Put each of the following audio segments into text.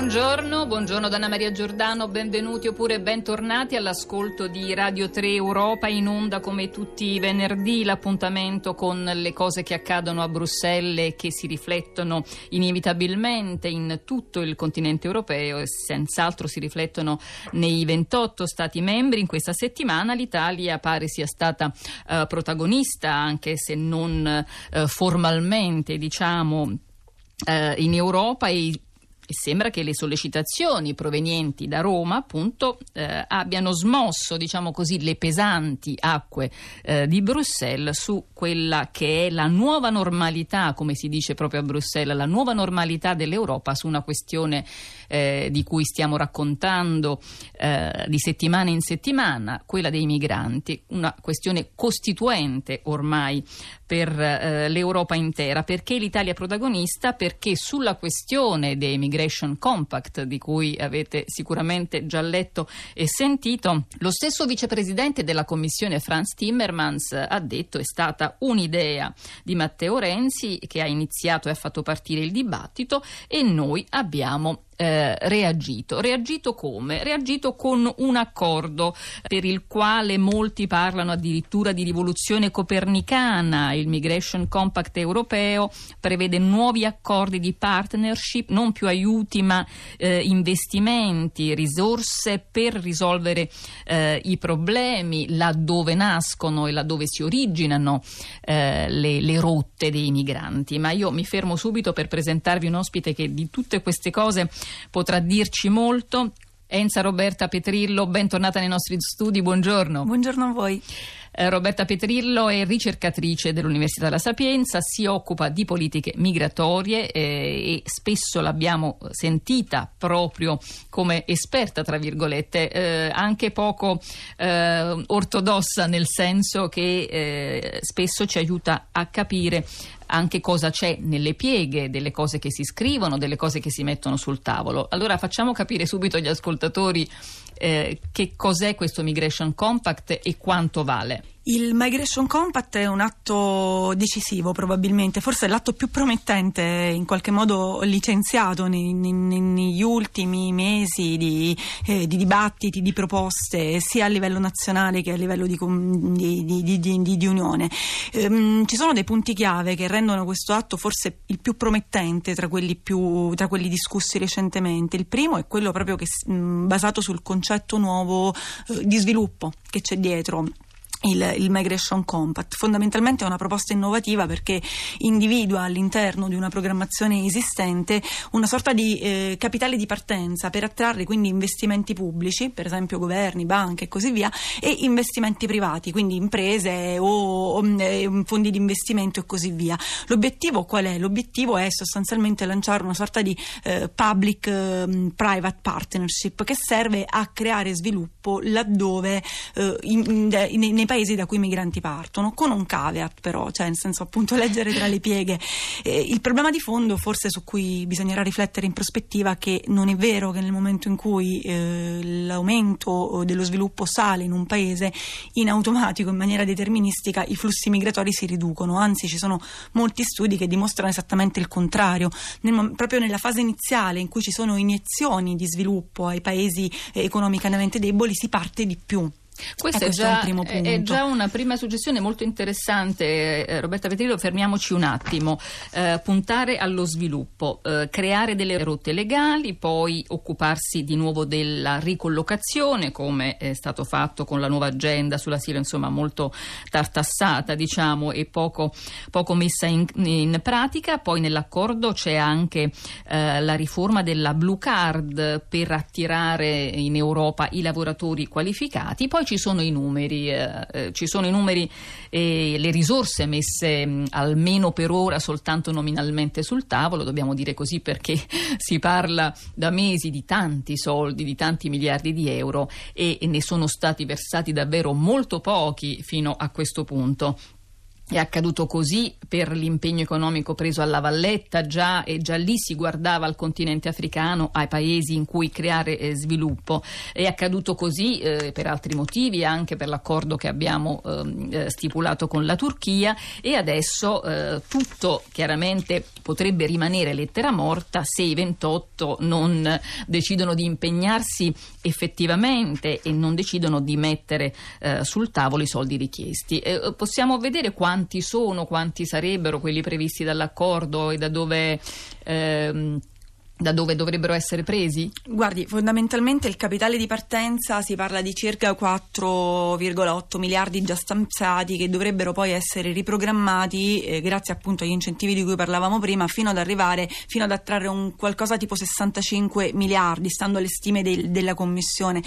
Buongiorno, buongiorno Anna Maria Giordano, benvenuti oppure bentornati all'ascolto di Radio 3 Europa in onda come tutti i venerdì, l'appuntamento con le cose che accadono a Bruxelles e che si riflettono inevitabilmente in tutto il continente europeo e senz'altro si riflettono nei 28 Stati membri. In questa settimana l'Italia pare sia stata eh, protagonista, anche se non eh, formalmente, diciamo, eh, in Europa e e sembra che le sollecitazioni provenienti da Roma appunto eh, abbiano smosso diciamo così le pesanti acque eh, di Bruxelles su quella che è la nuova normalità come si dice proprio a Bruxelles la nuova normalità dell'Europa su una questione eh, di cui stiamo raccontando eh, di settimana in settimana quella dei migranti una questione costituente ormai per eh, l'Europa intera. Perché l'Italia è protagonista? Perché sulla questione dei migranti Migration Compact, di cui avete sicuramente già letto e sentito, lo stesso vicepresidente della Commissione Franz Timmermans ha detto è stata un'idea di Matteo Renzi che ha iniziato e ha fatto partire il dibattito e noi abbiamo eh, reagito. Reagito come? Reagito con un accordo per il quale molti parlano addirittura di rivoluzione copernicana. Il Migration Compact europeo prevede nuovi accordi di partnership, non più aiuti ma eh, investimenti, risorse per risolvere eh, i problemi laddove nascono e laddove si originano eh, le, le rotte dei migranti. Ma io mi fermo subito per presentarvi un ospite che di tutte queste cose potrà dirci molto. Enza Roberta Petrillo, bentornata nei nostri studi, buongiorno. Buongiorno a voi. Eh, Roberta Petrillo è ricercatrice dell'Università della Sapienza, si occupa di politiche migratorie eh, e spesso l'abbiamo sentita proprio come esperta, tra virgolette, eh, anche poco eh, ortodossa nel senso che eh, spesso ci aiuta a capire anche cosa c'è nelle pieghe delle cose che si scrivono, delle cose che si mettono sul tavolo. Allora facciamo capire subito agli ascoltatori eh, che cos'è questo Migration Compact e quanto vale. Il Migration Compact è un atto decisivo probabilmente, forse l'atto più promettente in qualche modo licenziato nei, nei, negli ultimi mesi di, eh, di, dibattiti, di proposte sia a livello nazionale che a livello di, di, di Unione. Ehm, ci sono dei punti chiave che rendono questo atto forse il più promettente tra quelli, più, tra quelli discussi recentemente. Il primo è quello proprio che, mh, basato sul concetto nuovo eh, di sviluppo che c'è dietro il, il, Migration Compact. Fondamentalmente è una proposta innovativa perché individua all'interno di una programmazione esistente una sorta di eh, capitale di partenza per attrarre quindi investimenti pubblici, per esempio governi, banche e così via, e investimenti privati, quindi imprese o, o eh, fondi di investimento e così via. L'obiettivo qual è? L'obiettivo è sostanzialmente lanciare una sorta di eh, public-private ehm, partnership che serve a creare sviluppo laddove eh, in, in, nei paesi da cui i migranti partono, con un caveat però, cioè nel senso appunto leggere tra le pieghe. Eh, il problema di fondo forse su cui bisognerà riflettere in prospettiva è che non è vero che nel momento in cui eh, l'aumento dello sviluppo sale in un paese, in automatico, in maniera deterministica, i flussi migratori si riducono, anzi ci sono molti studi che dimostrano esattamente il contrario. Nel, proprio nella fase iniziale in cui ci sono iniezioni di sviluppo ai paesi eh, economicamente deboli si parte di più. Questo, è, già, è, è, già, una prima suggestione molto interessante, eh, Roberta Petrillo, fermiamoci un attimo, eh, puntare allo sviluppo, eh, creare delle rotte legali, poi occuparsi di nuovo della ricollocazione, come è stato fatto con la nuova agenda sull'asilo, insomma molto tartassata diciamo e poco, poco messa in, in, pratica, poi nell'accordo c'è anche eh, la riforma della Blue Card per attirare in Europa i lavoratori qualificati, poi ci sono i numeri, eh, eh, ci sono i numeri e le risorse messe mh, almeno per ora soltanto nominalmente sul tavolo, dobbiamo dire così perché si parla da mesi di tanti soldi, di tanti miliardi di euro e, e ne sono stati versati davvero molto pochi fino a questo punto. È accaduto così per l'impegno economico preso alla Valletta già e già lì si guardava al continente africano, ai paesi in cui creare eh, sviluppo. È accaduto così eh, per altri motivi, anche per l'accordo che abbiamo ehm, eh, stipulato con la Turchia e adesso eh, tutto chiaramente potrebbe rimanere lettera morta se i 28 non decidono di impegnarsi effettivamente e non decidono di mettere eh, sul tavolo i soldi richiesti. Eh, possiamo vedere quanto quanti sono, quanti sarebbero quelli previsti dall'accordo e da dove ehm, da dove dovrebbero essere presi? Guardi, fondamentalmente il capitale di partenza si parla di circa 4,8 miliardi già stanziati che dovrebbero poi essere riprogrammati eh, grazie appunto agli incentivi di cui parlavamo prima fino ad arrivare, fino ad attrarre un qualcosa tipo 65 miliardi, stando alle stime del, della Commissione.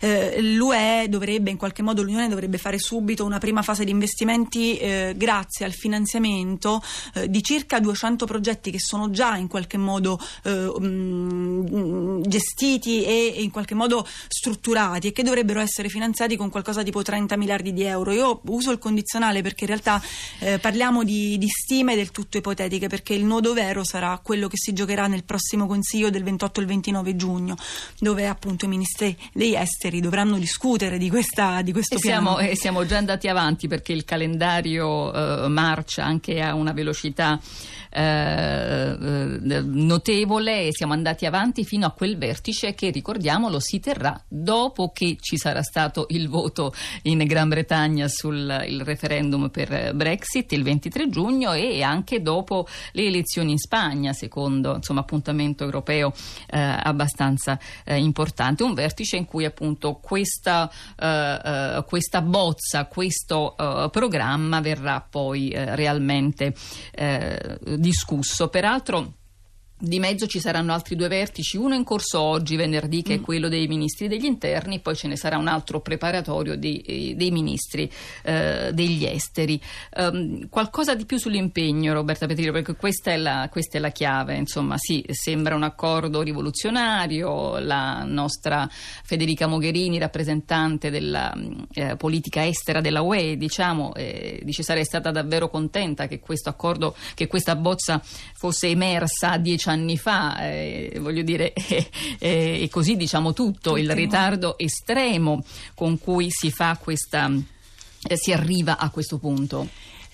Eh, L'UE dovrebbe, in qualche modo l'Unione dovrebbe fare subito una prima fase di investimenti eh, grazie al finanziamento eh, di circa 200 progetti che sono già in qualche modo eh, mh, gestiti e in qualche modo strutturati e che dovrebbero essere finanziati con qualcosa tipo 30 miliardi di euro. Io uso il condizionale perché in realtà eh, parliamo di, di, stime del tutto ipotetiche perché il nodo vero sarà quello che si giocherà nel prossimo Consiglio del 28 e il 29 giugno dove appunto i ministri degli esteri dovranno discutere di, questa, di questo e piano. Siamo, e siamo già andati avanti perché il calendario eh, marcia anche a una velocità eh, eh, notevole siamo andati avanti fino a quel vertice che ricordiamolo si terrà dopo che ci sarà stato il voto in Gran Bretagna sul referendum per Brexit il 23 giugno e anche dopo le elezioni in Spagna secondo insomma, appuntamento europeo eh, abbastanza eh, importante un vertice in cui appunto questa, eh, questa bozza questo programma verrà poi realmente discusso. Peraltro di mezzo ci saranno altri due vertici, uno in corso oggi, venerdì, che mm. è quello dei ministri degli interni, poi ce ne sarà un altro preparatorio dei, eh, dei ministri eh, degli esteri. Um, qualcosa di più sull'impegno, Roberta Petrillo, perché questa è, la, questa è la chiave. Insomma, sì, sembra un accordo rivoluzionario. La nostra Federica Mogherini, rappresentante della eh, politica estera della UE, diciamo, eh, dice sarei stata davvero contenta che questo accordo, che questa bozza fosse emersa a dieci anni fa, eh, voglio dire, eh, eh, e così diciamo tutto, il ritardo estremo con cui si fa questa, eh, si arriva a questo punto.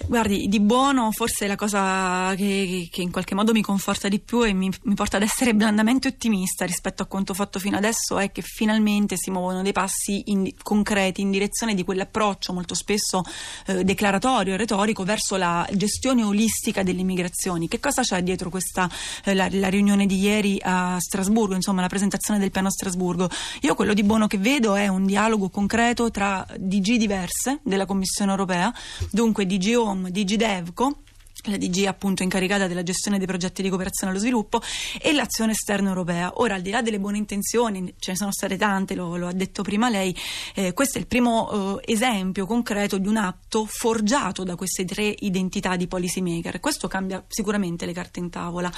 Guardi, di buono forse la cosa che, che, in qualche modo mi conforta di più e mi, mi, porta ad essere blandamente ottimista rispetto a quanto fatto fino adesso è che finalmente si muovono dei passi in, concreti in direzione di quell'approccio molto spesso eh, declaratorio e retorico verso la gestione olistica delle migrazioni. Che cosa c'è dietro questa eh, la, la, riunione di ieri a Strasburgo, insomma la presentazione del piano a Strasburgo? Io quello di buono che vedo è un dialogo concreto tra DG diverse della Commissione europea, dunque DG Home, DG Devco la DG appunto incaricata della gestione dei progetti di cooperazione allo sviluppo e l'azione esterna europea. Ora, al di là delle buone intenzioni, ce ne sono state tante, lo, lo ha detto prima lei, eh, questo è il primo eh, esempio concreto di un atto forgiato da queste tre identità di policy maker. Questo cambia sicuramente le carte in tavola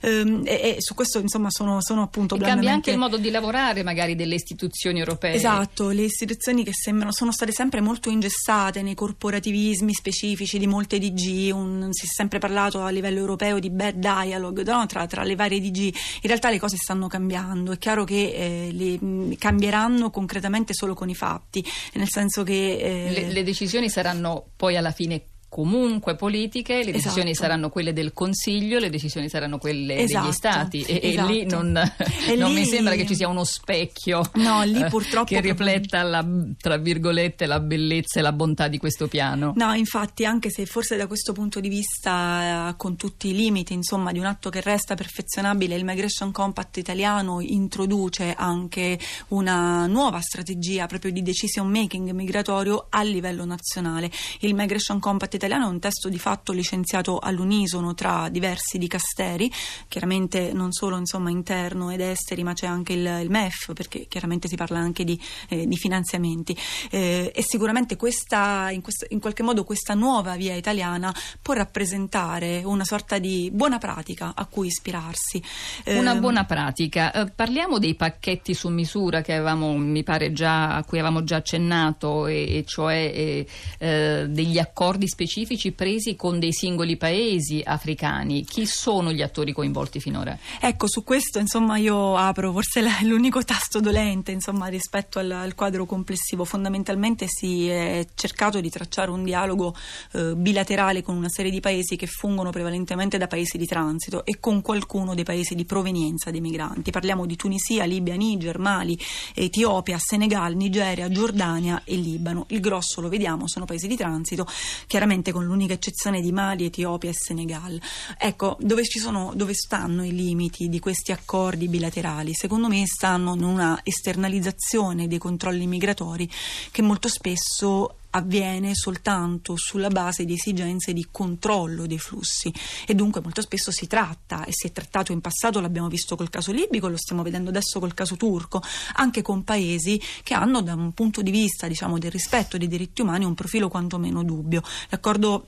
ehm, e, e, su questo insomma sono, sono appunto... E cambia anche il modo di lavorare magari delle istituzioni europee. Esatto, le istituzioni che sembrano sono state sempre molto ingessate nei corporativismi specifici di molte DG, un sistema sempre parlato a livello europeo di bad dialogue no? tra, tra, le varie DG, in realtà le cose stanno cambiando, è chiaro che eh, le, cambieranno concretamente solo con i fatti, nel senso che... Eh, le, le decisioni saranno poi alla fine comunque politiche, le decisioni esatto. saranno quelle del Consiglio, le decisioni saranno quelle esatto. degli Stati e, esatto. e lì non, e non lì... mi sembra che ci sia uno specchio no, lì purtroppo che rifletta la, tra virgolette la bellezza e la bontà di questo piano. No, infatti anche se forse da questo punto di vista con tutti i limiti insomma di un atto che resta perfezionabile il Migration Compact italiano introduce anche una nuova strategia proprio di decision making migratorio a livello nazionale. Il Migration Compact italiano è un testo di fatto licenziato all'unisono tra diversi dicasteri, chiaramente non solo insomma, interno ed esteri, ma c'è anche il, il, MEF, perché chiaramente si parla anche di, eh, di finanziamenti. Eh, e sicuramente questa, in, questo, in, qualche modo questa nuova via italiana può rappresentare una sorta di buona pratica a cui ispirarsi. Una ehm, buona pratica. Eh, parliamo dei pacchetti su misura che avevamo, mi pare già, a cui avevamo già accennato, e, e cioè eh, eh, degli accordi specifici specifici presi con dei singoli paesi africani. Chi sono gli attori coinvolti finora? Ecco, su questo insomma io apro forse l'unico tasto dolente insomma, rispetto al, al, quadro complessivo. Fondamentalmente si è cercato di tracciare un dialogo eh, bilaterale con una serie di paesi che fungono prevalentemente da paesi di transito e con qualcuno dei paesi di provenienza dei migranti. Parliamo di Tunisia, Libia, Niger, Mali, Etiopia, Senegal, Nigeria, Giordania e Libano. Il grosso lo vediamo, sono paesi di transito, chiaramente con l'unica eccezione di Mali, Etiopia e Senegal. Ecco, dove, sono, dove stanno i limiti di questi accordi bilaterali? Secondo me stanno in una esternalizzazione dei controlli migratori che molto spesso avviene soltanto sulla base di esigenze di controllo dei flussi e dunque molto spesso si tratta e si è trattato in passato, l'abbiamo visto col caso libico, lo stiamo vedendo adesso col caso turco, anche con paesi che hanno da un punto di vista diciamo, del rispetto dei diritti umani un profilo quantomeno dubbio. L'accordo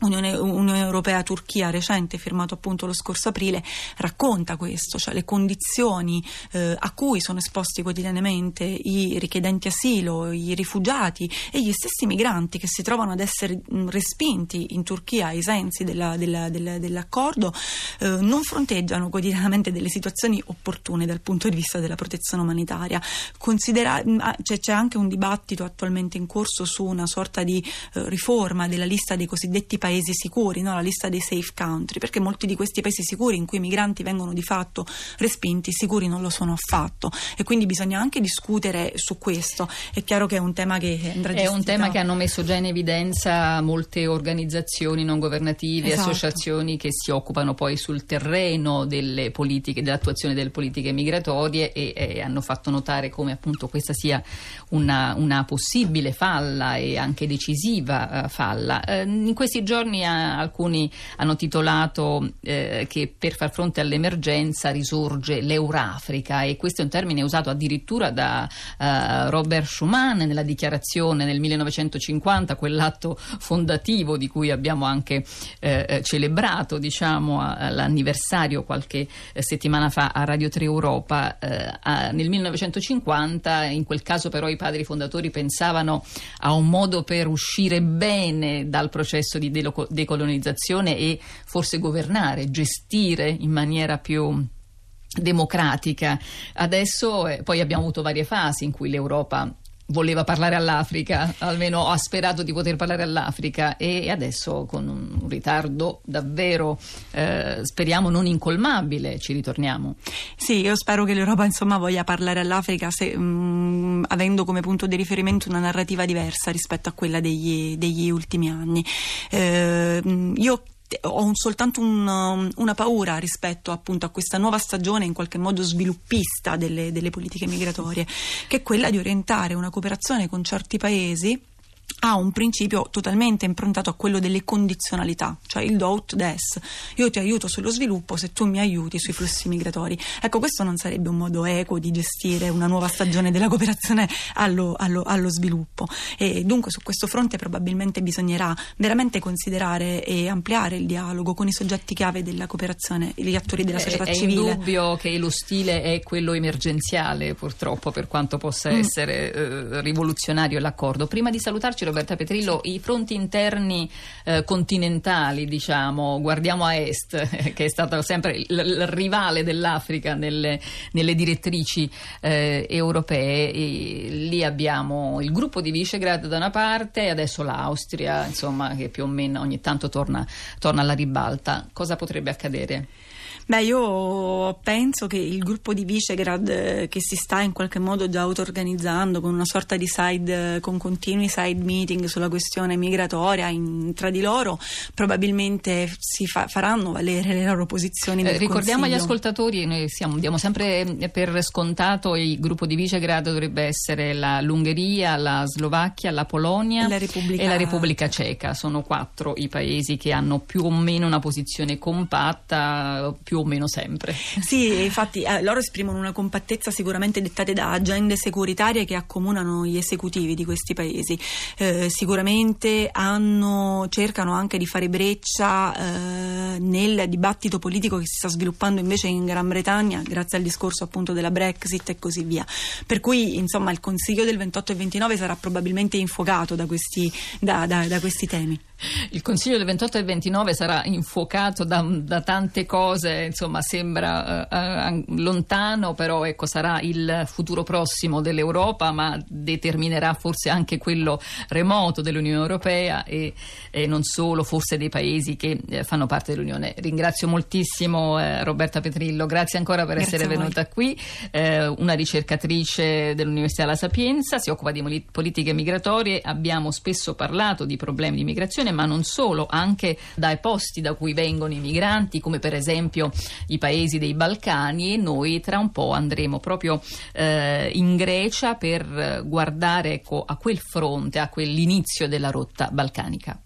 Unione, Unione Europea-Turchia recente firmato appunto lo scorso aprile racconta questo, cioè le condizioni eh, a cui sono esposti quotidianamente i richiedenti asilo, i rifugiati e gli stessi migranti che si trovano ad essere respinti in Turchia ai sensi della, della, della, dell'accordo eh, non fronteggiano quotidianamente delle situazioni opportune dal punto di vista della protezione umanitaria. Considera- c'è, c'è, anche un dibattito attualmente in corso su una sorta di eh, riforma della lista dei cosiddetti paesi sicuri, no? la lista dei safe country, perché molti di questi paesi sicuri in cui i migranti vengono di fatto respinti, sicuri non lo sono affatto e quindi bisogna anche discutere su questo. È chiaro che è un tema che andrà È un tema che hanno messo già in evidenza molte organizzazioni non governative, esatto. associazioni che si occupano poi sul terreno delle politiche, dell'attuazione delle politiche migratorie e, e hanno fatto notare come appunto questa sia una, una possibile falla e anche decisiva uh, falla. Uh, in questi giorni a, alcuni hanno titolato eh, che per far fronte all'emergenza risorge l'Eurafrica e questo è un termine usato addirittura da uh, Robert Schuman nella dichiarazione nel 1950, quell'atto fondativo di cui abbiamo anche eh, eh celebrato diciamo, l'anniversario qualche eh, settimana fa a Radio 3 Europa. Eh, a, nel 1950, in quel caso però i padri fondatori pensavano a un modo per uscire bene dal processo di decolonizzazione e forse governare, gestire in maniera più democratica. Adesso eh, poi abbiamo avuto varie fasi in cui l'Europa voleva parlare all'Africa, almeno ha sperato di poter parlare all'Africa e adesso con un ritardo davvero eh, speriamo non incolmabile ci ritorniamo. Sì, io spero che l'Europa insomma voglia parlare all'Africa se, mh, mm, avendo come punto di riferimento una narrativa diversa rispetto a quella degli, degli ultimi anni. Eh, io ho un, soltanto un, um, una paura rispetto appunto a questa nuova stagione in qualche modo sviluppista delle, delle politiche migratorie, che è quella di orientare una cooperazione con certi paesi ha un principio totalmente improntato a quello delle condizionalità, cioè il do out des. Io ti aiuto sullo sviluppo se tu mi aiuti sui flussi migratori. Ecco, questo non sarebbe un modo equo di gestire una nuova stagione della cooperazione allo, allo, allo sviluppo. E dunque su questo fronte probabilmente bisognerà veramente considerare e ampliare il dialogo con i soggetti chiave della cooperazione, gli attori della società è, civile. È indubbio che lo stile è quello emergenziale, purtroppo, per quanto possa mm. essere eh, rivoluzionario l'accordo. Prima di salutarci Roberta Petrillo, i fronti interni eh, continentali, diciamo, guardiamo a est, che è stato sempre il, il rivale dell'Africa nelle, nelle direttrici eh, europee. E lì abbiamo il gruppo di Visegrad da una parte e adesso l'Austria, insomma, che più o meno ogni tanto torna, torna alla ribalta. Cosa potrebbe accadere? Beh, io penso che il gruppo di Visegrad eh, che si sta in qualche modo già auto-organizzando con una sorta di side, con continui side meeting sulla questione migratoria in, tra di loro, probabilmente si fa, faranno valere le loro posizioni. Eh, ricordiamo agli ascoltatori, noi siamo, diamo sempre per scontato il gruppo di Visegrad dovrebbe essere la, l'Ungheria, la Slovacchia, la Polonia la Repubblica... e la Repubblica Ceca. Sono quattro i paesi che hanno più o meno una posizione compatta, più o meno sempre. Sì, infatti eh, loro esprimono una compattezza sicuramente dettate da agende securitarie che accomunano gli esecutivi di questi paesi. Eh, sicuramente hanno, cercano anche di fare breccia eh, nel dibattito politico che si sta sviluppando invece in Gran Bretagna grazie al discorso appunto della Brexit e così via. Per cui insomma il Consiglio del 28 e 29 sarà probabilmente infuocato da questi, da, da, da questi temi. Il Consiglio del 28 e 29 sarà infuocato da, da tante cose, insomma sembra uh, lontano, però ecco, sarà il futuro prossimo dell'Europa, ma determinerà forse anche quello remoto dell'Unione Europea e, e non solo, forse dei paesi che eh, fanno parte dell'Unione. Ringrazio moltissimo eh, Roberta Petrillo, grazie ancora per grazie essere venuta qui, eh, una ricercatrice dell'Università La Sapienza, si occupa di politiche migratorie, abbiamo spesso parlato di problemi di migrazione migrazione, ma non solo, anche dai posti da cui vengono i migranti, come per esempio i paesi dei Balcani e noi tra un po' andremo proprio eh, in Grecia per guardare ecco, a quel fronte, a quell'inizio della rotta balcanica.